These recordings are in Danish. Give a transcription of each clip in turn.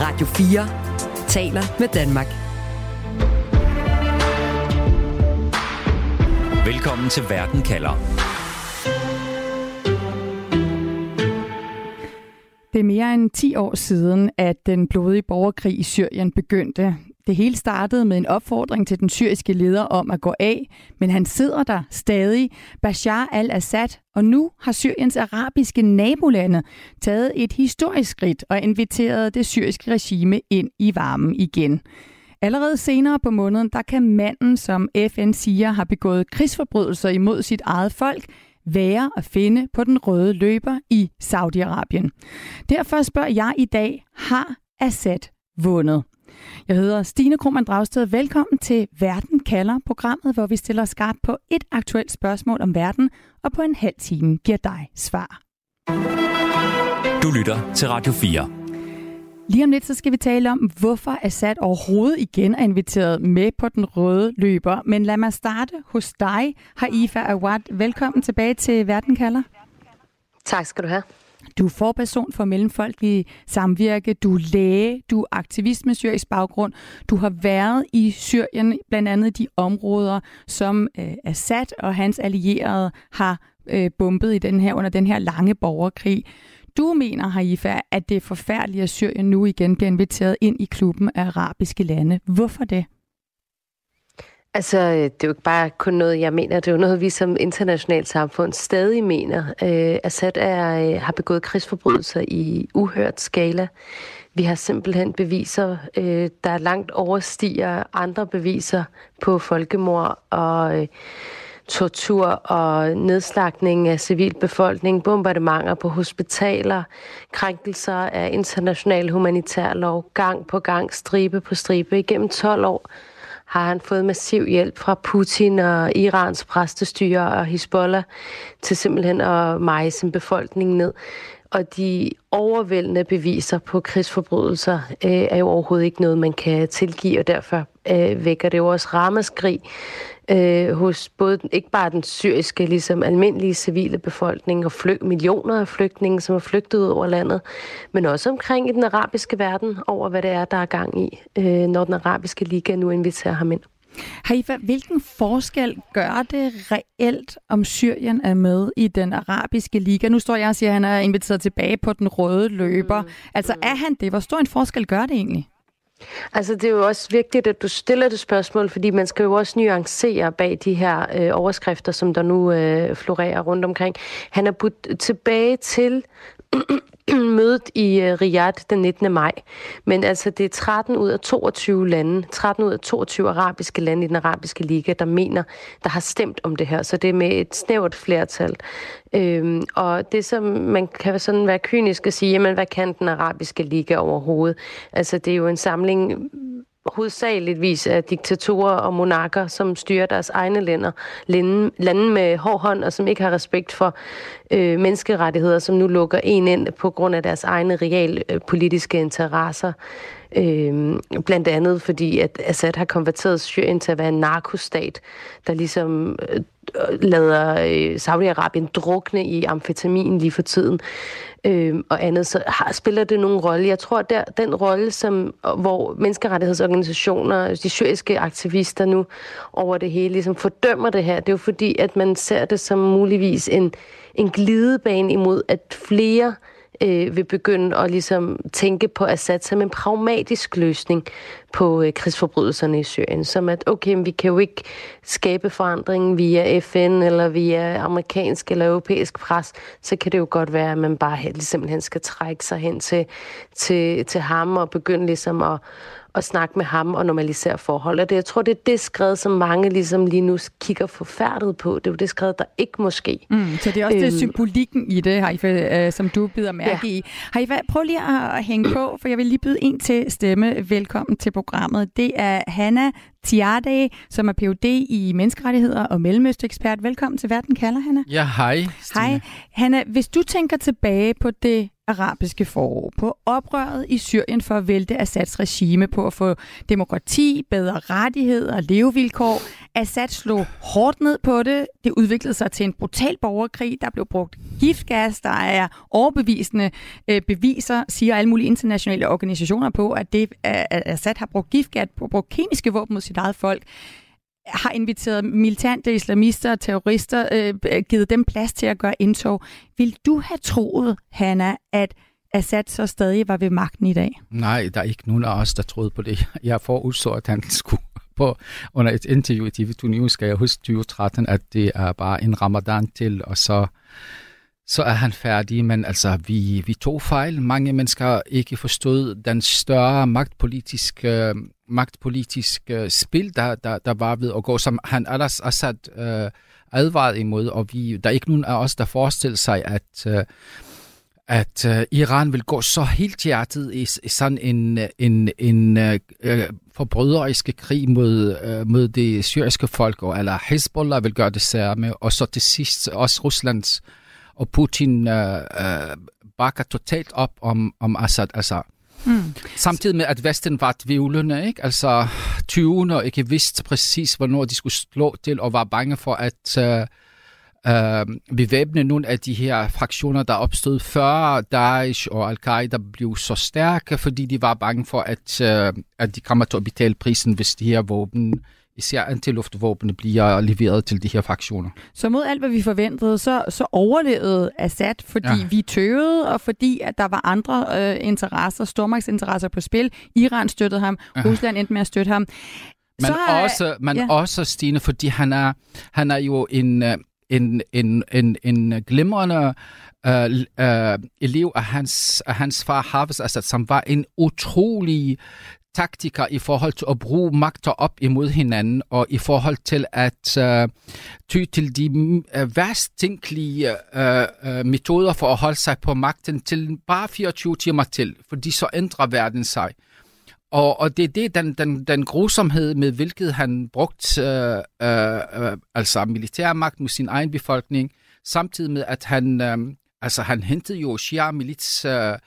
Radio 4 taler med Danmark. Velkommen til Verden kalder. Det er mere end 10 år siden, at den blodige borgerkrig i Syrien begyndte. Det hele startede med en opfordring til den syriske leder om at gå af, men han sidder der stadig, Bashar al-Assad, og nu har Syriens arabiske nabolande taget et historisk skridt og inviteret det syriske regime ind i varmen igen. Allerede senere på måneden, der kan manden, som FN siger har begået krigsforbrydelser imod sit eget folk, være at finde på den røde løber i Saudi-Arabien. Derfor spørger jeg i dag, har Assad vundet? Jeg hedder Stine Krohmann Dragsted. Velkommen til Verden kalder, programmet, hvor vi stiller skarpt på et aktuelt spørgsmål om verden, og på en halv time giver dig svar. Du lytter til Radio 4. Lige om lidt så skal vi tale om, hvorfor Assad overhovedet igen er inviteret med på den røde løber. Men lad mig starte hos dig, Haifa Awad. Velkommen tilbage til Verden kalder. Tak skal du have. Du er forperson for Mellemfolkelig Samvirke, du er læge, du er aktivist med syrisk baggrund. Du har været i Syrien, blandt andet de områder, som øh, Assad og hans allierede har øh, bombet i den her, under den her lange borgerkrig. Du mener, Haifa, at det er forfærdeligt, at Syrien nu igen bliver inviteret ind i klubben af arabiske lande. Hvorfor det? Altså, øh, det er jo ikke bare kun noget, jeg mener. Det er jo noget, vi som internationalt samfund stadig mener. Øh, Assad er, øh, har begået krigsforbrydelser i uhørt skala. Vi har simpelthen beviser, øh, der langt overstiger andre beviser på folkemord og Øh, tortur og nedslagning af civilbefolkning, bombardementer på hospitaler, krænkelser af international humanitær lov, gang på gang, stribe på stribe. Igennem 12 år har han fået massiv hjælp fra Putin og Irans præstestyre og Hezbollah til simpelthen at meje sin befolkning ned. Og de overvældende beviser på krigsforbrydelser øh, er jo overhovedet ikke noget, man kan tilgive, og derfor øh, vækker det jo også ramaskrig øh, hos både ikke bare den syriske, ligesom almindelige civile befolkning og flyg, millioner af flygtninge, som er flygtet ud over landet, men også omkring i den arabiske verden over, hvad det er, der er gang i, øh, når den arabiske liga nu inviterer ham ind. Haifa, hvilken forskel gør det reelt, om Syrien er med i den arabiske liga? Nu står jeg og siger, at han er inviteret tilbage på den røde løber. Mm. Altså er han det? Hvor stor en forskel gør det egentlig? Altså, det er jo også vigtigt, at du stiller det spørgsmål, fordi man skal jo også nuancere bag de her øh, overskrifter, som der nu øh, florerer rundt omkring. Han er budt tilbage til mødet i øh, Riyadh den 19. maj. Men altså, det er 13 ud af 22 lande, 13 ud af 22 arabiske lande i den arabiske liga, der mener, der har stemt om det her. Så det er med et snævert flertal. Øhm, og det, som man kan sådan være kynisk og sige, jamen, hvad kan den arabiske liga overhovedet? Altså, det er jo en samling hovedsageligtvis af diktatorer og monarker, som styrer deres egne lænder, lande, lande med hård hånd, og som ikke har respekt for øh, menneskerettigheder, som nu lukker en ind på grund af deres egne real politiske interesser. Øh, blandt andet fordi, at Assad har konverteret Syrien til at være en narkostat, der ligesom øh, Øh, lader øh, Saudi-Arabien drukne i amfetamin lige for tiden øh, og andet, så har, spiller det nogen rolle. Jeg tror, der den rolle, som, hvor menneskerettighedsorganisationer, de syriske aktivister nu over det hele, ligesom fordømmer det her, det er jo fordi, at man ser det som muligvis en, en glidebane imod, at flere øh, Øh, vil begynde at ligesom tænke på Assad som en pragmatisk løsning på øh, krigsforbrydelserne i Syrien. Som at, okay, vi kan jo ikke skabe forandringen via FN eller via amerikansk eller europæisk pres, så kan det jo godt være, at man bare helt, simpelthen skal trække sig hen til, til, til ham og begynde ligesom at at snakke med ham og normalisere forhold. Og det, jeg tror, det er det skred, som mange ligesom lige nu kigger forfærdet på. Det er jo det skred, der ikke måske. Mm, så det er også øhm, det symbolikken i det, Haifa, øh, som du bider mærke ja. i. Haifa, prøv lige at hænge på, for jeg vil lige byde en til stemme. Velkommen til programmet. Det er Hanna Tiade, som er Ph.D. i menneskerettigheder og mellemøstekspert. Velkommen til Verden kalder, Hanna. Ja, hej. Hej. Hanna, hvis du tænker tilbage på det arabiske forår, på oprøret i Syrien for at vælte Assads regime, på at få demokrati, bedre rettigheder, og levevilkår. Assad slog hårdt ned på det. Det udviklede sig til en brutal borgerkrig. Der blev brugt giftgas. Der er overbevisende øh, beviser, siger alle mulige internationale organisationer på, at det, at Assad har brugt giftgas, brugt kemiske våben mod sit eget folk har inviteret militante islamister og terrorister, øh, øh, givet dem plads til at gøre indtog. Vil du have troet, Hanna, at Assad så stadig var ved magten i dag? Nej, der er ikke nogen af os, der troede på det. Jeg forudså, at han skulle på under et interview i TV2 News, skal jeg huske 2013, at det er bare en ramadan til, og så så er han færdig, men altså, vi, vi tog fejl. Mange mennesker ikke forstod den større magtpolitiske, øh, magtpolitiske øh, spil, der, der, der var ved at gå, som han ellers Assad øh, advaret imod, og vi, der er ikke nogen af os, der forestiller sig, at, øh, at øh, Iran vil gå så helt hjertet i, i sådan en, en, en øh, øh, forbryderiske krig mod, øh, mod det syriske folk, og eller Hezbollah vil gøre det samme, og så til sidst også Ruslands og Putin øh, øh, bakker totalt op om, om Assad. Altså, mm. Samtidig med, at Vesten var tvivlende, ikke? altså 20'erne og ikke vidste præcis, hvornår de skulle slå til, og var bange for at øh, øh, bevæbne nogle af de her fraktioner, der opstod før Daesh og Al-Qaida blev så stærke, fordi de var bange for, at, øh, at de kommer til at betale prisen, hvis de her våben især antiluftvåbne bliver leveret til de her fraktioner. Så mod alt, hvad vi forventede, så, så overlevede Assad, fordi ja. vi tøvede, og fordi at der var andre øh, interesser, stormagtsinteresser på spil. Iran støttede ham, ja. Rusland endte med at støtte ham. Men, så, også, men ja. også, Stine, fordi han er, han er jo en, øh, en, en, en, en glimrende uh, uh, elev af hans, af hans far Hafiz Assad, som var en utrolig taktikker i forhold til at bruge magter op imod hinanden, og i forhold til at øh, ty til de øh, værst tænkelige øh, øh, metoder for at holde sig på magten til bare 24 timer til, fordi så ændrer verden sig. Og, og det er det, den, den, den grusomhed, med hvilket han brugt øh, øh, øh altså militærmagt mod sin egen befolkning, samtidig med, at han, øh, altså, han hentede jo Shia-milits øh,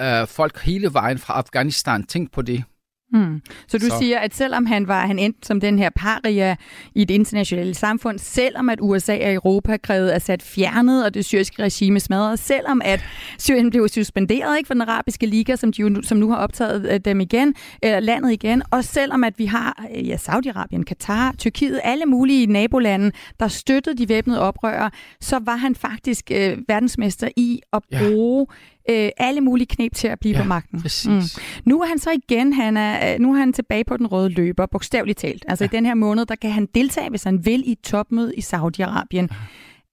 øh, folk hele vejen fra Afghanistan. Tænk på det. Mm. Så du så. siger, at selvom han var han endte som den her paria i det internationale samfund, selvom at USA og Europa krævede Assad fjernet og det syriske regime smadret, selvom at Syrien blev suspenderet ikke for den arabiske liga, som, de, som nu har optaget øh, dem igen, eller landet igen, og selvom at vi har ja, Saudi-Arabien, Katar, Tyrkiet, alle mulige nabolande, der støttede de væbnede oprørere, så var han faktisk øh, verdensmester i at bruge ja øh, alle mulige knep til at blive ja, på magten. Præcis. Mm. Nu er han så igen, han er, øh, nu er han tilbage på den røde løber, bogstaveligt talt. Altså ja. i den her måned, der kan han deltage, hvis han vil, i et topmøde i Saudi-Arabien. Ja.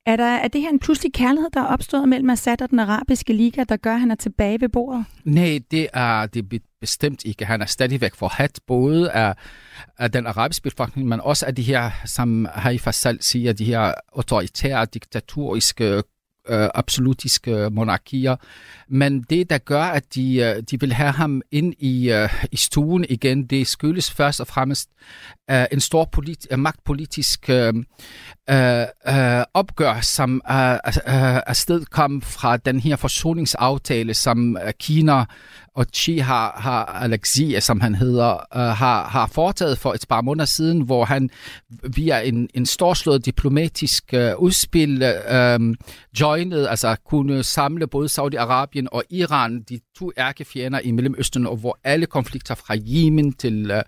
Er, der, er det her en pludselig kærlighed, der er opstået mellem Assad og den arabiske liga, der gør, at han er tilbage ved bordet? Nej, det er det bestemt ikke. Han er stadigvæk forhat, både af, af den arabiske befolkning, men også af de her, som Haifa selv siger, de her autoritære, diktatoriske øh, absolutiske monarkier. Men det, der gør, at de, øh, de vil have ham ind i, øh, i stuen igen, det skyldes først og fremmest øh, en stor politi- øh, magtpolitisk øh, øh, øh opgør, som øh, øh, afsted kom fra den her forsoningsaftale, som øh, Kina og Chi har, har Alexi, som han hedder, øh, har, har foretaget for et par måneder siden, hvor han via en, en storslået diplomatisk øh, udspil øh, joinede, altså kunne samle både Saudi-Arabien og Iran, de to ærkefjender i Mellemøsten, og hvor alle konflikter fra Yemen til øh,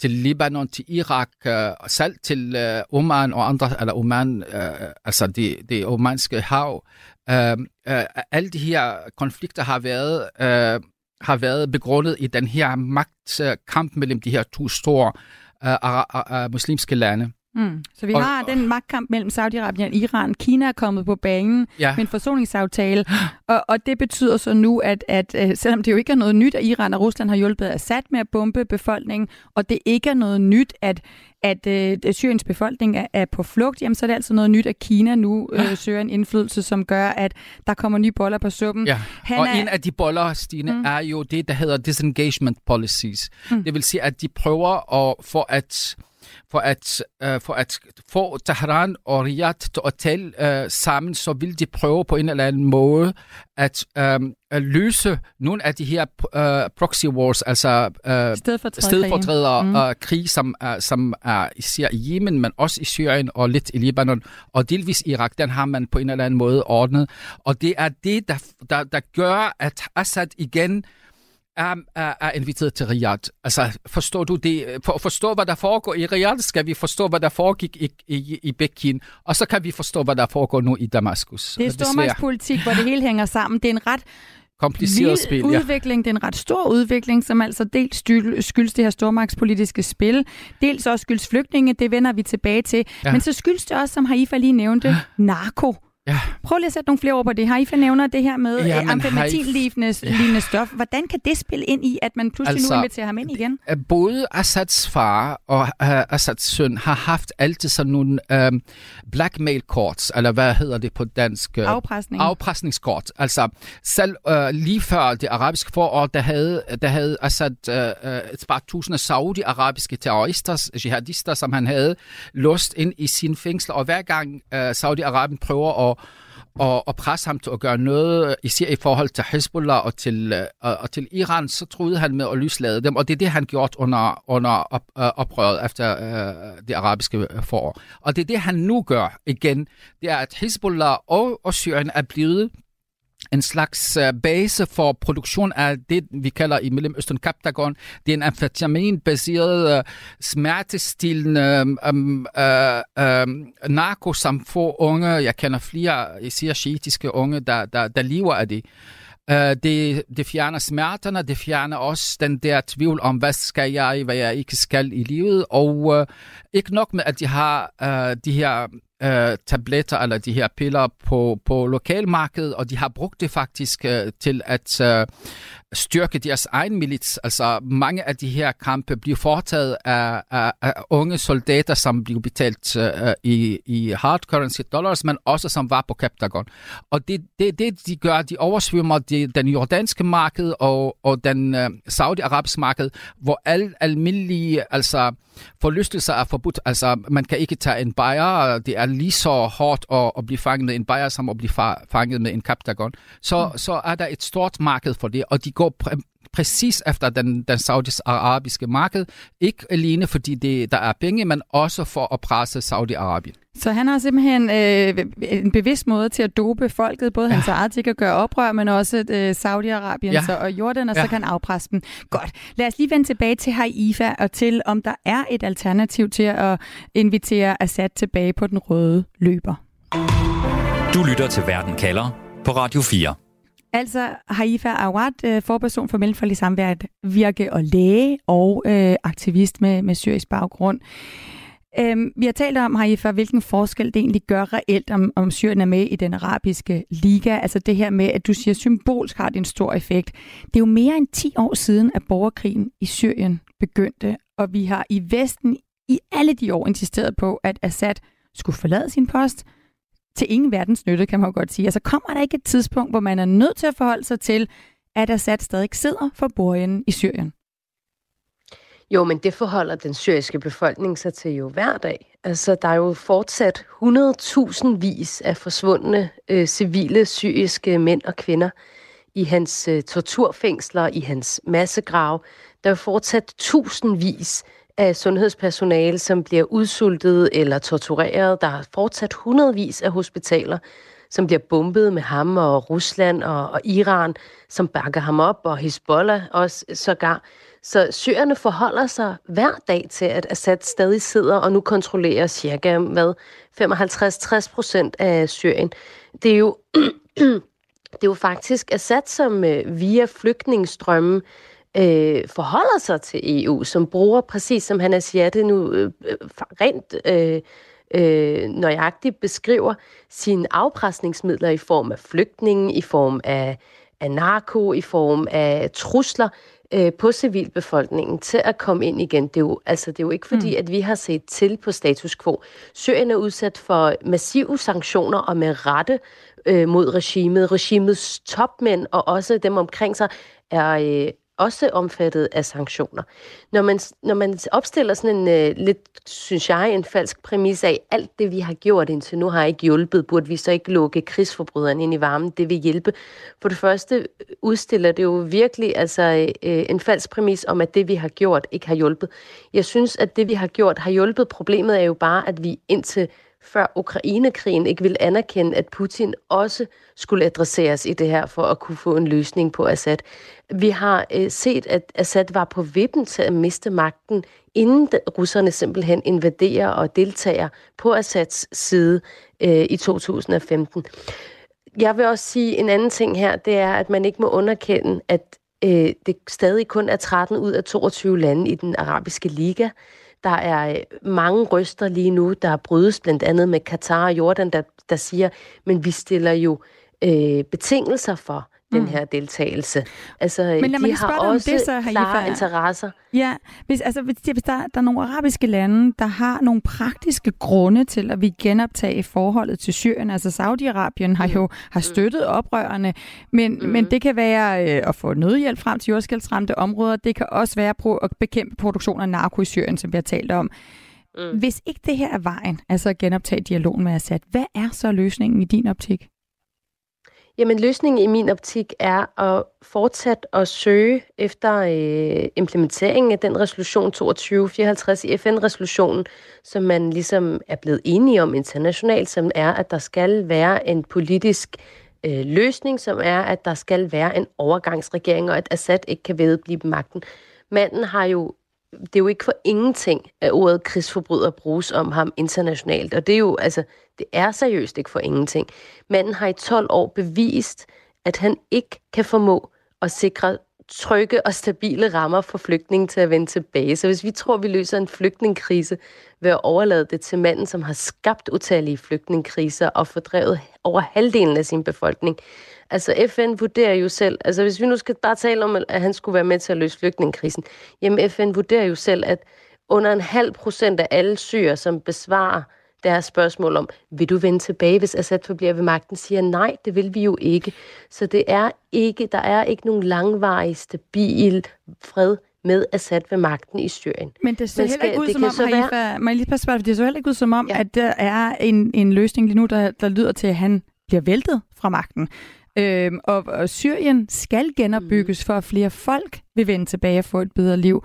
til Libanon, til Irak, øh, selv til øh, Oman og andre, eller Oman, øh, altså det, det omanske hav. Øh, øh, alle de her konflikter har været øh, har været begrundet i den her magtkamp øh, mellem de her to store uh, uh, uh, muslimske lande. Mm. Så vi og, har den magtkamp mellem Saudi-Arabien og Iran. Kina er kommet på banen ja. med en forsoningsaftale, og, og det betyder så nu, at, at uh, selvom det jo ikke er noget nyt, at Iran og Rusland har hjulpet Assad med at bombe befolkningen, og det ikke er noget nyt, at at øh, Syriens befolkning er, er på flugt, jamen så er det altså noget nyt, at Kina nu øh, søger en indflydelse, som gør, at der kommer nye boller på suppen. Ja. Han og er... en af de boller, Stine, mm. er jo det, der hedder disengagement policies. Mm. Det vil sige, at de prøver at, for at for, at, uh, for at få Tehran og Riyadh til at tale uh, sammen, så vil de prøve på en eller anden måde at, at løse nogle af de her uh, proxy wars, altså uh, stedfortrædere mm. uh, krig, som, uh, som er især i Yemen, men også i Syrien og lidt i Libanon, og delvis Irak, den har man på en eller anden måde ordnet. Og det er det, der, der, der gør, at Assad igen er, er, er inviteret til Riyadh. Altså, forstår du det? For at forstå, hvad der foregår i Riyadh, skal vi forstå, hvad der foregik i, i, i Bekin, og så kan vi forstå, hvad der foregår nu i Damaskus. Det er stormagtspolitik, hvor det hele hænger sammen. Det er en ret kompliceret spil, ja. udvikling. Det er en ret stor udvikling, som altså dels skyldes det her stormagtspolitiske spil, dels også skyldes flygtninge, det vender vi tilbage til. Ja. Men så skyldes det også, som Haifa lige nævnte, narko. Ja. Prøv lige at sætte nogle flere ord på det. Haifa nævner det her med ja, amfetamin-lignende ja. stof. Hvordan kan det spille ind i, at man pludselig altså, nu inviterer ham ind igen? Både Assads far og uh, Assads søn har haft altid sådan nogle um, blackmail-kort, eller hvad hedder det på dansk? Afpresning. Afpresningskort. Altså selv uh, lige før det arabiske forår, der havde, der havde Assad uh, et par tusinde saudi-arabiske terrorister, jihadister, som han havde låst ind i sin fængsel, og hver gang uh, Saudi-Arabien prøver at og, og presse ham til at gøre noget, øh, især i forhold til Hezbollah og til, øh, og, og til Iran, så troede han med at lyslade dem, og det er det, han gjort under, under op, øh, oprøret efter øh, det arabiske forår. Og det er det, han nu gør igen, det er, at Hezbollah og, og Syrien er blevet en slags øh, base for produktion af det, vi kalder i Mellemøsten Kaptagon. Det er en amfetaminbaseret, øh, smertestillende øhm, øhm, øh, øhm, um, uh, um, narko, som få unge, jeg kender flere, især shiitiske unge, der, der, der lever af det. Uh, det, det fjerner smerterne, det fjerner også den der tvivl om, hvad skal jeg, hvad jeg ikke skal i livet. Og uh, ikke nok med, at de har uh, de her øh, tabletter eller de her piller på, på lokalmarkedet, og de har brugt det faktisk øh, til at øh, styrke deres egen milits. Altså mange af de her kampe bliver foretaget af, af, af unge soldater, som bliver betalt øh, i, i hard currency dollars, men også som var på Captagon. Og det, det, det de gør, de oversvømmer de, den jordanske marked og, og den øh, saudi-arabiske marked, hvor al almindelige altså, forlystelser er forbudt. Altså man kan ikke tage en bajer, det er lige så hårdt at, at blive fanget med en bajer, som at blive fanget med en Captagon. Så, mm. så er der et stort marked for det, og de går går pr- præcis efter den, den saudisk-arabiske marked. Ikke alene fordi det, der er penge, men også for at presse Saudi-Arabien. Så han har simpelthen øh, en bevidst måde til at dope folket, både hans ja. eget til at gøre oprør, men også øh, Saudi-Arabien ja. og Jordan, og ja. så kan han afpresse dem. Godt. Lad os lige vende tilbage til Haifa og til, om der er et alternativ til at invitere Assad tilbage på den røde løber. Du lytter til Verden kalder på Radio 4. Altså Haifa Awad, øh, forperson for Mellemfolkelig Samværet, virke og læge og øh, aktivist med, med syrisk baggrund. Øhm, vi har talt om, Haifa, hvilken forskel det egentlig gør reelt, om, om Syrien er med i den arabiske liga. Altså det her med, at du siger, symbolsk har det en stor effekt. Det er jo mere end 10 år siden, at borgerkrigen i Syrien begyndte, og vi har i Vesten i alle de år insisteret på, at Assad skulle forlade sin post, til ingen verdens nytte, kan man jo godt sige. Altså kommer der ikke et tidspunkt, hvor man er nødt til at forholde sig til, at Assad stadig sidder for borgen i Syrien? Jo, men det forholder den syriske befolkning sig til jo hver dag. Altså, der er jo fortsat 100.000 vis af forsvundne øh, civile syriske mænd og kvinder i hans øh, torturfængsler, i hans massegrav. Der er jo fortsat tusindvis af sundhedspersonale, som bliver udsultet eller tortureret. Der er fortsat hundredvis af hospitaler, som bliver bombet med ham og Rusland og, og Iran, som bakker ham op, og Hezbollah også sågar. Så syrerne forholder sig hver dag til, at Assad stadig sidder og nu kontrollerer cirka hvad, 55-60 procent af Syrien. Det er jo, det er jo faktisk Assad, som øh, via flygtningestrømmen øh, forholder sig til EU, som bruger, præcis som han siger det nu, øh, rent øh, øh, nøjagtigt beskriver sine afpresningsmidler i form af flygtninge, i form af, af narko, i form af trusler øh, på civilbefolkningen til at komme ind igen. Det er jo, altså, det er jo ikke fordi, mm. at vi har set til på status quo. Syrien er udsat for massive sanktioner og med rette øh, mod regimet. Regimets topmænd og også dem omkring sig er, øh, også omfattet af sanktioner. Når man, når man opstiller sådan en øh, lidt, synes jeg, en falsk præmis af, alt det, vi har gjort indtil nu, har ikke hjulpet, burde vi så ikke lukke krigsforbryderne ind i varmen, det vil hjælpe. For det første øh, udstiller det jo virkelig altså, øh, en falsk præmis om, at det, vi har gjort, ikke har hjulpet. Jeg synes, at det, vi har gjort, har hjulpet. Problemet er jo bare, at vi indtil før Ukrainekrigen ikke vil anerkende, at Putin også skulle adresseres i det her for at kunne få en løsning på Assad. Vi har øh, set, at Assad var på vippen til at miste magten, inden russerne simpelthen invaderer og deltager på Assads side øh, i 2015. Jeg vil også sige en anden ting her, det er, at man ikke må underkende, at øh, det stadig kun er 13 ud af 22 lande i den arabiske liga, der er øh, mange røster lige nu, der brydes blandt andet med Katar og Jordan, der, der siger, men vi stiller jo øh, betingelser for, den mm. her deltagelse. Altså, Men de har også det, så, klare interesser. Ja, hvis, altså, hvis, hvis der, der er nogle arabiske lande, der har nogle praktiske grunde til, at vi genoptage forholdet til Syrien. Altså Saudi-Arabien har jo mm. har støttet oprørerne, men, mm. men det kan være øh, at få nødhjælp frem til jordskældsramte områder. Det kan også være på at bekæmpe produktion af narko i Syrien, som vi har talt om. Mm. Hvis ikke det her er vejen, altså at genoptage dialogen med Assad, hvad er så løsningen i din optik? Jamen løsningen i min optik er at fortsat at søge efter øh, implementeringen af den resolution 2254 i FN-resolutionen, som man ligesom er blevet enige om internationalt, som er, at der skal være en politisk øh, løsning, som er, at der skal være en overgangsregering, og at Assad ikke kan vedblive magten. Manden har jo det er jo ikke for ingenting, at ordet krigsforbryder bruges om ham internationalt. Og det er jo, altså, det er seriøst ikke for ingenting. Manden har i 12 år bevist, at han ikke kan formå at sikre trygge og stabile rammer for flygtninge til at vende tilbage. Så hvis vi tror, vi løser en flygtningekrise ved at overlade det til manden, som har skabt utallige flygtningekriser og fordrevet over halvdelen af sin befolkning, Altså FN vurderer jo selv, altså hvis vi nu skal bare tale om, at han skulle være med til at løse flygtningekrisen, jamen FN vurderer jo selv, at under en halv procent af alle syre, som besvarer deres spørgsmål om, vil du vende tilbage, hvis Assad forbliver ved magten, siger nej, det vil vi jo ikke. Så det er ikke, der er ikke nogen langvarig, stabil fred med Assad ved magten i Syrien. Men det ser Men skal, heller ikke ud som om, Haifa, være... må jeg lige passe det ser heller ikke ud som om, ja. at der er en, en løsning lige nu, der, der lyder til, at han bliver væltet fra magten. Øhm, og, og Syrien skal genopbygges mm. for, at flere folk vil vende tilbage og få et bedre liv.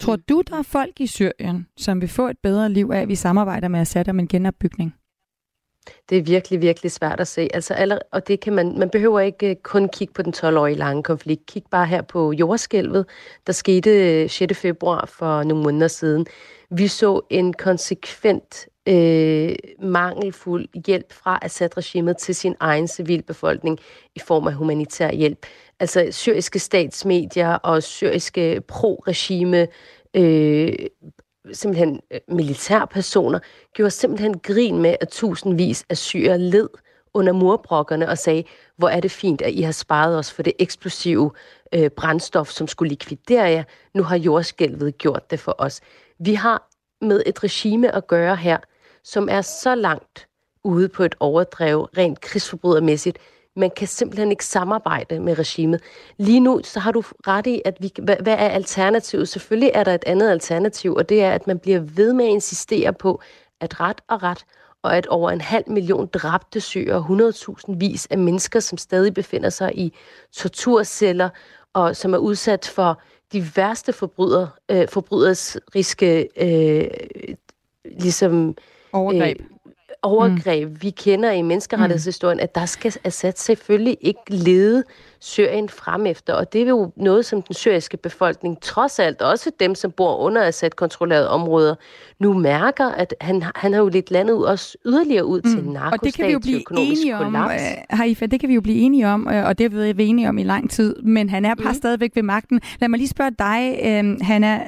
Tror du, der er folk i Syrien, som vil få et bedre liv af, at vi samarbejder med Assad om en genopbygning? Det er virkelig, virkelig svært at se. Altså, aller, og det kan man, man behøver ikke øh, kun kigge på den 12-årige lange konflikt. Kig bare her på jordskælvet, der skete 6. Øh, februar for nogle måneder siden. Vi så en konsekvent øh, mangelfuld hjælp fra Assad-regimet til sin egen civilbefolkning i form af humanitær hjælp. Altså syriske statsmedier og syriske pro-regime øh, simpelthen øh, militærpersoner gjorde simpelthen grin med, at tusindvis af syre led under murbrokkerne og sagde, hvor er det fint, at I har sparet os for det eksplosive øh, brændstof, som skulle likvidere jer. Nu har jordskælvet gjort det for os. Vi har med et regime at gøre her, som er så langt ude på et overdrev, rent krigsforbrydermæssigt. Man kan simpelthen ikke samarbejde med regimet. Lige nu, så har du ret i, at vi, hvad, hvad er alternativet? Selvfølgelig er der et andet alternativ, og det er, at man bliver ved med at insistere på, at ret og ret, og at over en halv million dræbte syre, 100.000 vis af mennesker, som stadig befinder sig i torturceller, og som er udsat for de værste forbryder, øh, forbryderiske øh, ligesom øh, Overgreb. Øh, overgreb, mm. vi kender i menneskerettighedshistorien, at der skal Assad selvfølgelig ikke lede Syrien frem efter. Og det er jo noget, som den syriske befolkning, trods alt også dem, som bor under Assad-kontrollerede områder, nu mærker, at han, han har jo lidt landet også yderligere ud mm. til narkostat, Og det kan vi jo blive enige om, uh, Haifa, det kan vi jo blive enige om, uh, og det har vi enige om i lang tid, men han er bare mm. stadigvæk ved magten. Lad mig lige spørge dig, uh, Hanna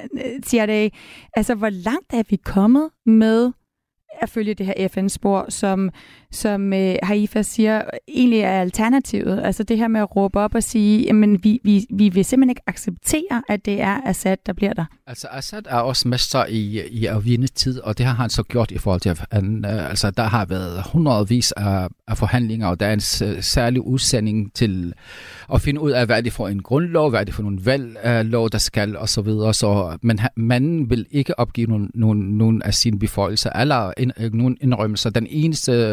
Tiadej, altså hvor langt er vi kommet med at følge det her FN-spor, som, som øh, Haifa siger, egentlig er alternativet. Altså det her med at råbe op og sige, men vi, vi, vi vil simpelthen ikke acceptere, at det er Assad, der bliver der. Altså Assad er også mester i, i at vinde tid, og det har han så gjort i forhold til, at han, øh, altså der har været hundredvis af, af forhandlinger, og der er en særlig udsending til at finde ud af, hvad er det for en grundlov, hvad er det for nogle valglov, øh, der skal, og så videre. Så, men manden vil ikke opgive nogen, nogen, nogen af sine beføjelser, eller ind, øh, nogen indrømmelser. Den eneste,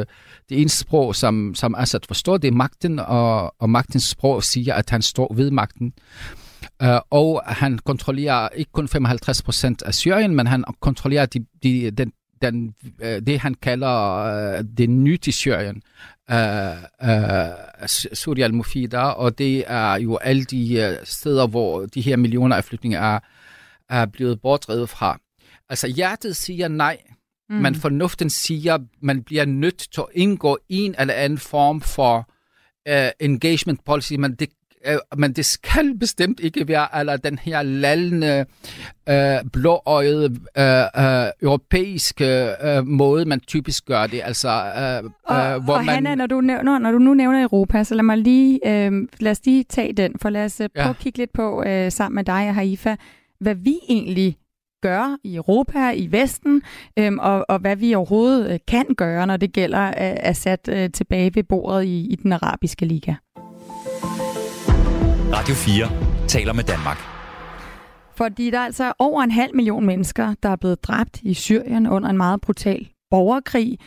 det eneste sprog, som, som Assad forstår, det er magten, og, og magtens sprog siger, at han står ved magten. Uh, og han kontrollerer ikke kun 55 procent af Syrien, men han kontrollerer de, de, den, den, uh, det, han kalder uh, det nye til Syrien, uh, uh, Surya al-Mufida, og det er jo alle de uh, steder, hvor de her millioner af flygtninge er, er blevet bortrevet fra. Altså hjertet siger nej, mm. men fornuften siger, man bliver nødt til at indgå en eller anden form for uh, engagement policy, men det øh, men det skal bestemt ikke være eller den her lallende, øh, blåøjede, øh, øh, europæiske øh, måde, man typisk gør det. Altså, øh, og, øh, hvor og man... Hanna, når du, nævner, når du nu nævner Europa, så lad mig lige, øh, lad os lige tage den, for lad os øh, prøve ja. at kigge lidt på, øh, sammen med dig og Haifa, hvad vi egentlig gør i Europa, i Vesten, øhm, og, og hvad vi overhovedet øh, kan gøre, når det gælder øh, Assad øh, tilbage ved bordet i, i den arabiske liga. Radio 4 taler med Danmark. Fordi der er altså over en halv million mennesker, der er blevet dræbt i Syrien under en meget brutal borgerkrig.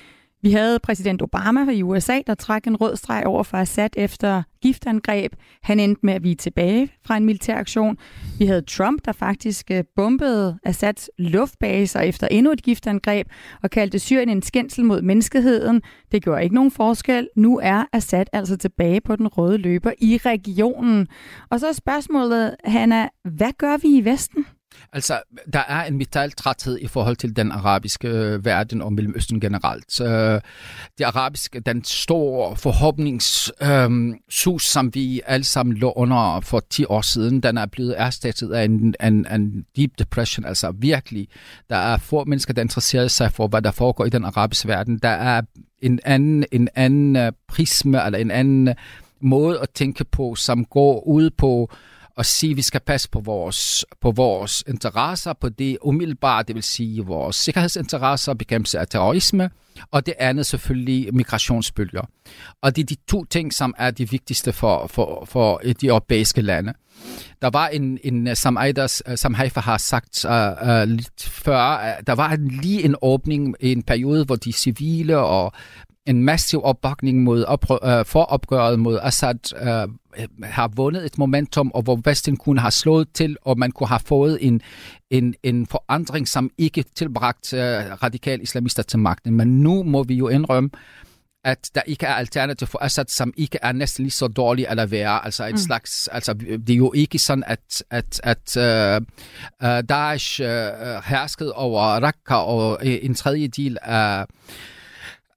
Vi havde præsident Obama i USA, der trak en rød streg over for Assad efter giftangreb. Han endte med at vige tilbage fra en militær aktion. Vi havde Trump, der faktisk øh, bombede Assads luftbaser efter endnu et giftangreb og kaldte Syrien en skændsel mod menneskeheden. Det gjorde ikke nogen forskel. Nu er Assad altså tilbage på den røde løber i regionen. Og så er spørgsmålet, Hanna, hvad gør vi i Vesten? Altså, der er en metaltræthed i forhold til den arabiske øh, verden og Mellemøsten generelt. Øh, det arabiske, den store forhåbningssus, øh, som vi alle sammen lå under for 10 år siden, den er blevet erstattet af en, en, en deep depression. Altså virkelig, der er få mennesker, der interesserer sig for, hvad der foregår i den arabiske verden. Der er en anden, en anden øh, prisme, eller en anden øh, måde at tænke på, som går ud på at sige, at vi skal passe på vores, på vores interesser, på det umiddelbare, det vil sige vores sikkerhedsinteresser, bekæmpelse af terrorisme, og det andet selvfølgelig migrationsbølger. Og det er de to ting, som er de vigtigste for, for, for de europæiske lande. Der var en, en øh, som, Eiders, øh, som Haifa har sagt uh, uh, lidt før, uh, der var lige en åbning i en periode, hvor de civile og en massiv opbakning mod oprør, uh, for opgøret mod Assad uh, har vundet et momentum, og hvor Vesten kunne have slået til, og man kunne have fået en, en, en forandring, som ikke tilbragt uh, radikale islamister til magten. Men nu må vi jo indrømme, at der ikke er alternativ for Assad, som ikke er næsten lige så dårlig at være. Altså en mm. slags, altså det er jo ikke sådan, at, at, at uh, Daesh uh, herskede over Raqqa og en tredje del af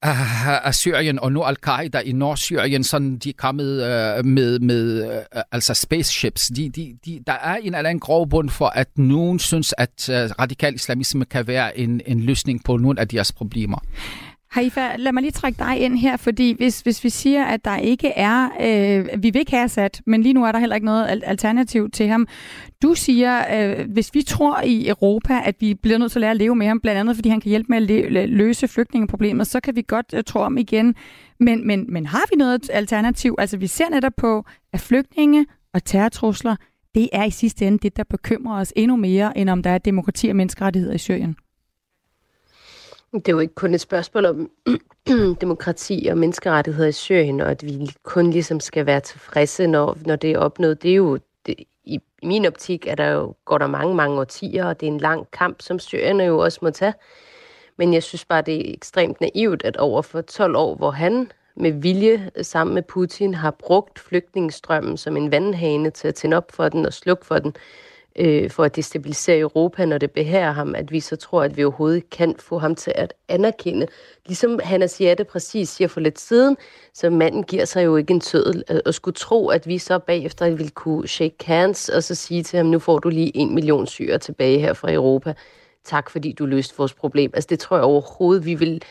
af Syrien, og nu Al-Qaida i Nordsyrien, sådan de er kommet uh, øh, med, med uh, altså spaceships. De, de, de, der er en eller anden grovbund for, at nogen synes, at uh, radikal islamisme kan være en, en løsning på nogle af deres problemer. Haifa, lad mig lige trække dig ind her, fordi hvis, hvis vi siger, at der ikke er, øh, vi vil ikke have Assad, men lige nu er der heller ikke noget alternativ til ham. Du siger, øh, hvis vi tror i Europa, at vi bliver nødt til at lære at leve med ham, blandt andet fordi han kan hjælpe med at løse flygtningeproblemet, så kan vi godt øh, tro om igen. Men, men, men har vi noget alternativ? Altså vi ser netop på, at flygtninge og terrortrusler, det er i sidste ende det, der bekymrer os endnu mere, end om der er demokrati og menneskerettigheder i Syrien. Det er jo ikke kun et spørgsmål om demokrati og menneskerettigheder i Syrien, og at vi kun ligesom skal være tilfredse, når, når det er opnået. Det er jo, det, i, i min optik er der jo, går der mange, mange årtier, og det er en lang kamp, som Syrien jo også må tage. Men jeg synes bare, det er ekstremt naivt, at over for 12 år, hvor han med vilje sammen med Putin har brugt flygtningestrømmen som en vandhane til at tænde op for den og slukke for den, øh, for at destabilisere Europa, når det behærer ham, at vi så tror, at vi overhovedet kan få ham til at anerkende. Ligesom Hanna Siatte præcis siger for lidt siden, så manden giver sig jo ikke en tødel og skulle tro, at vi så bagefter ville kunne shake hands og så sige til ham, nu får du lige en million syre tilbage her fra Europa. tak fordi du løste vores problem. Altså det tror jeg overhovedet, vi vil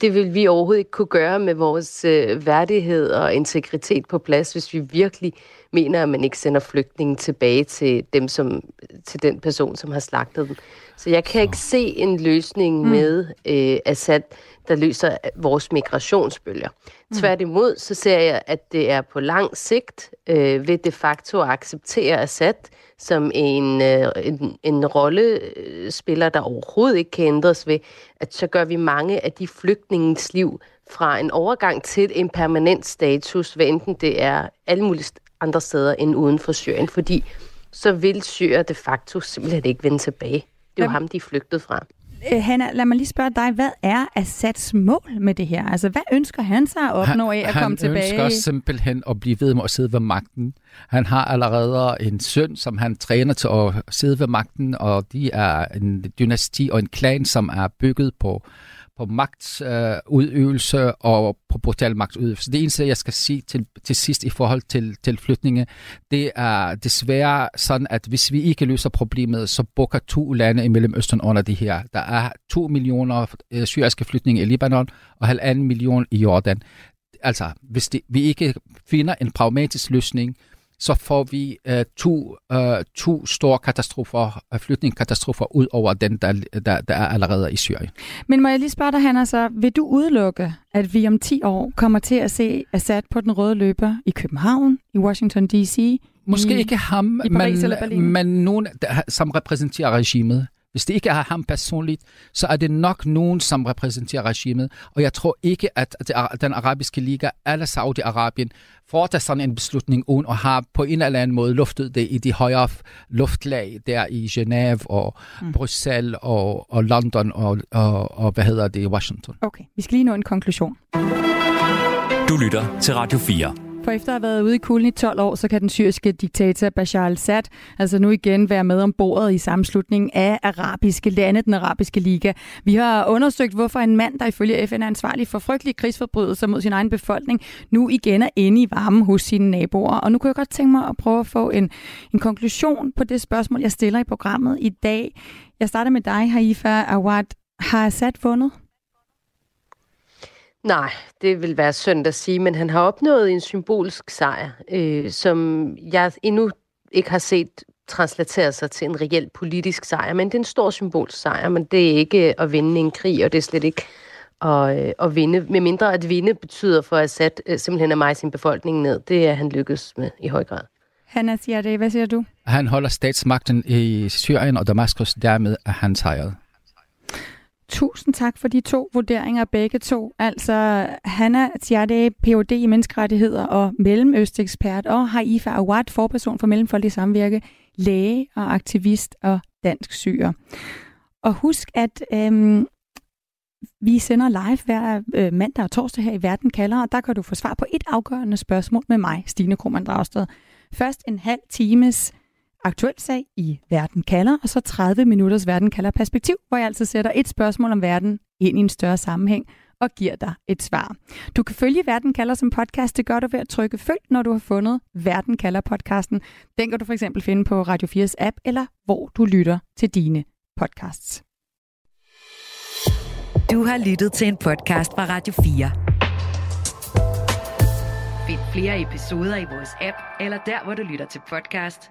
det vil vi overhovedet ikke kunne gøre med vores øh, værdighed og integritet på plads, hvis vi virkelig mener, at man ikke sender flygtningen tilbage til dem, som til den person, som har slagtet dem. Så jeg kan ikke se en løsning mm. med øh, Assad, der løser vores migrationsbølger. Mm. Tværtimod, så ser jeg, at det er på lang sigt øh, ved de facto at acceptere Assad som en, øh, en, en rollespiller, der overhovedet ikke kan ændres ved, at så gør vi mange af de flygtningens liv fra en overgang til en permanent status, hvad enten det er alle mulige andre steder end uden for Syrien, fordi så vil Syrien de facto simpelthen ikke vende tilbage. Det er jo ham, de er flygtet fra. Øh, Hanna, lad mig lige spørge dig, hvad er Assads mål med det her? Altså, hvad ønsker han sig at opnå af at han, komme tilbage? Han ønsker simpelthen at blive ved med at sidde ved magten. Han har allerede en søn, som han træner til at sidde ved magten, og de er en dynasti og en klan, som er bygget på på magtsudøvelse øh, og på brutal magtsudøvelse. Det eneste, jeg skal sige til, til sidst i forhold til, til flytninge, det er desværre sådan, at hvis vi ikke løser problemet, så bukker to lande i Mellemøsten under det her. Der er to millioner øh, syriske flytninge i Libanon og halvanden million i Jordan. Altså, hvis det, vi ikke finder en pragmatisk løsning, så får vi uh, to, uh, to store katastrofer, uh, flygtningekatastrofer ud over den, der, der, der er allerede i Syrien. Men må jeg lige spørge dig, Hanna, så vil du udelukke, at vi om 10 år kommer til at se Assad på den røde løber i København, i Washington D.C., Måske i, ikke ham, i Paris men, men nogen, der, som repræsenterer regimet. Hvis det ikke er ham personligt, så er det nok nogen, som repræsenterer regimet. Og jeg tror ikke, at den arabiske liga eller Saudi-Arabien får sådan en beslutning uden at have på en eller anden måde luftet det i de højere luftlag der i Genève og mm. Bruxelles og, og London og, og, og hvad hedder det, Washington. Okay, vi skal lige nå en konklusion. Du lytter til Radio 4. For efter at have været ude i kulden i 12 år, så kan den syriske diktator Bashar al-Assad altså nu igen være med om bordet i sammenslutningen af arabiske lande, den arabiske liga. Vi har undersøgt, hvorfor en mand, der ifølge FN er ansvarlig for frygtelige krigsforbrydelser mod sin egen befolkning, nu igen er inde i varmen hos sine naboer. Og nu kunne jeg godt tænke mig at prøve at få en, en konklusion på det spørgsmål, jeg stiller i programmet i dag. Jeg starter med dig, Haifa Awad. Har Assad vundet? Nej, det vil være synd at sige, men han har opnået en symbolsk sejr, øh, som jeg endnu ikke har set translatere sig til en reel politisk sejr, men det er en stor symbolsk sejr, men det er ikke at vinde en krig, og det er slet ikke at, øh, at vinde, med mindre at vinde betyder for Assad øh, simpelthen at mig sin befolkning ned. Det er han lykkedes med i høj grad. Hanna siger det. Hvad siger du? Han holder statsmagten i Syrien og Damaskus, dermed er han sejret. Tusind tak for de to vurderinger, begge to. Altså Hanna Tiade, Ph.D. i menneskerettigheder og mellemøstekspert, og Haifa Awad, forperson for Mellemfolkelig Samvirke, læge og aktivist og dansk syger. Og husk, at øhm, vi sender live hver øh, mandag og torsdag her i Verden kalder, og der kan du få svar på et afgørende spørgsmål med mig, Stine Krohmann Dragsted. Først en halv times aktuel sag i Verden kalder, og så 30 minutters Verden kalder perspektiv, hvor jeg altså sætter et spørgsmål om verden ind i en større sammenhæng og giver dig et svar. Du kan følge Verden kalder som podcast. Det gør du ved at trykke følg, når du har fundet Verden kalder podcasten. Den kan du for eksempel finde på Radio 4's app, eller hvor du lytter til dine podcasts. Du har lyttet til en podcast fra Radio 4. Find flere episoder i vores app, eller der, hvor du lytter til podcast.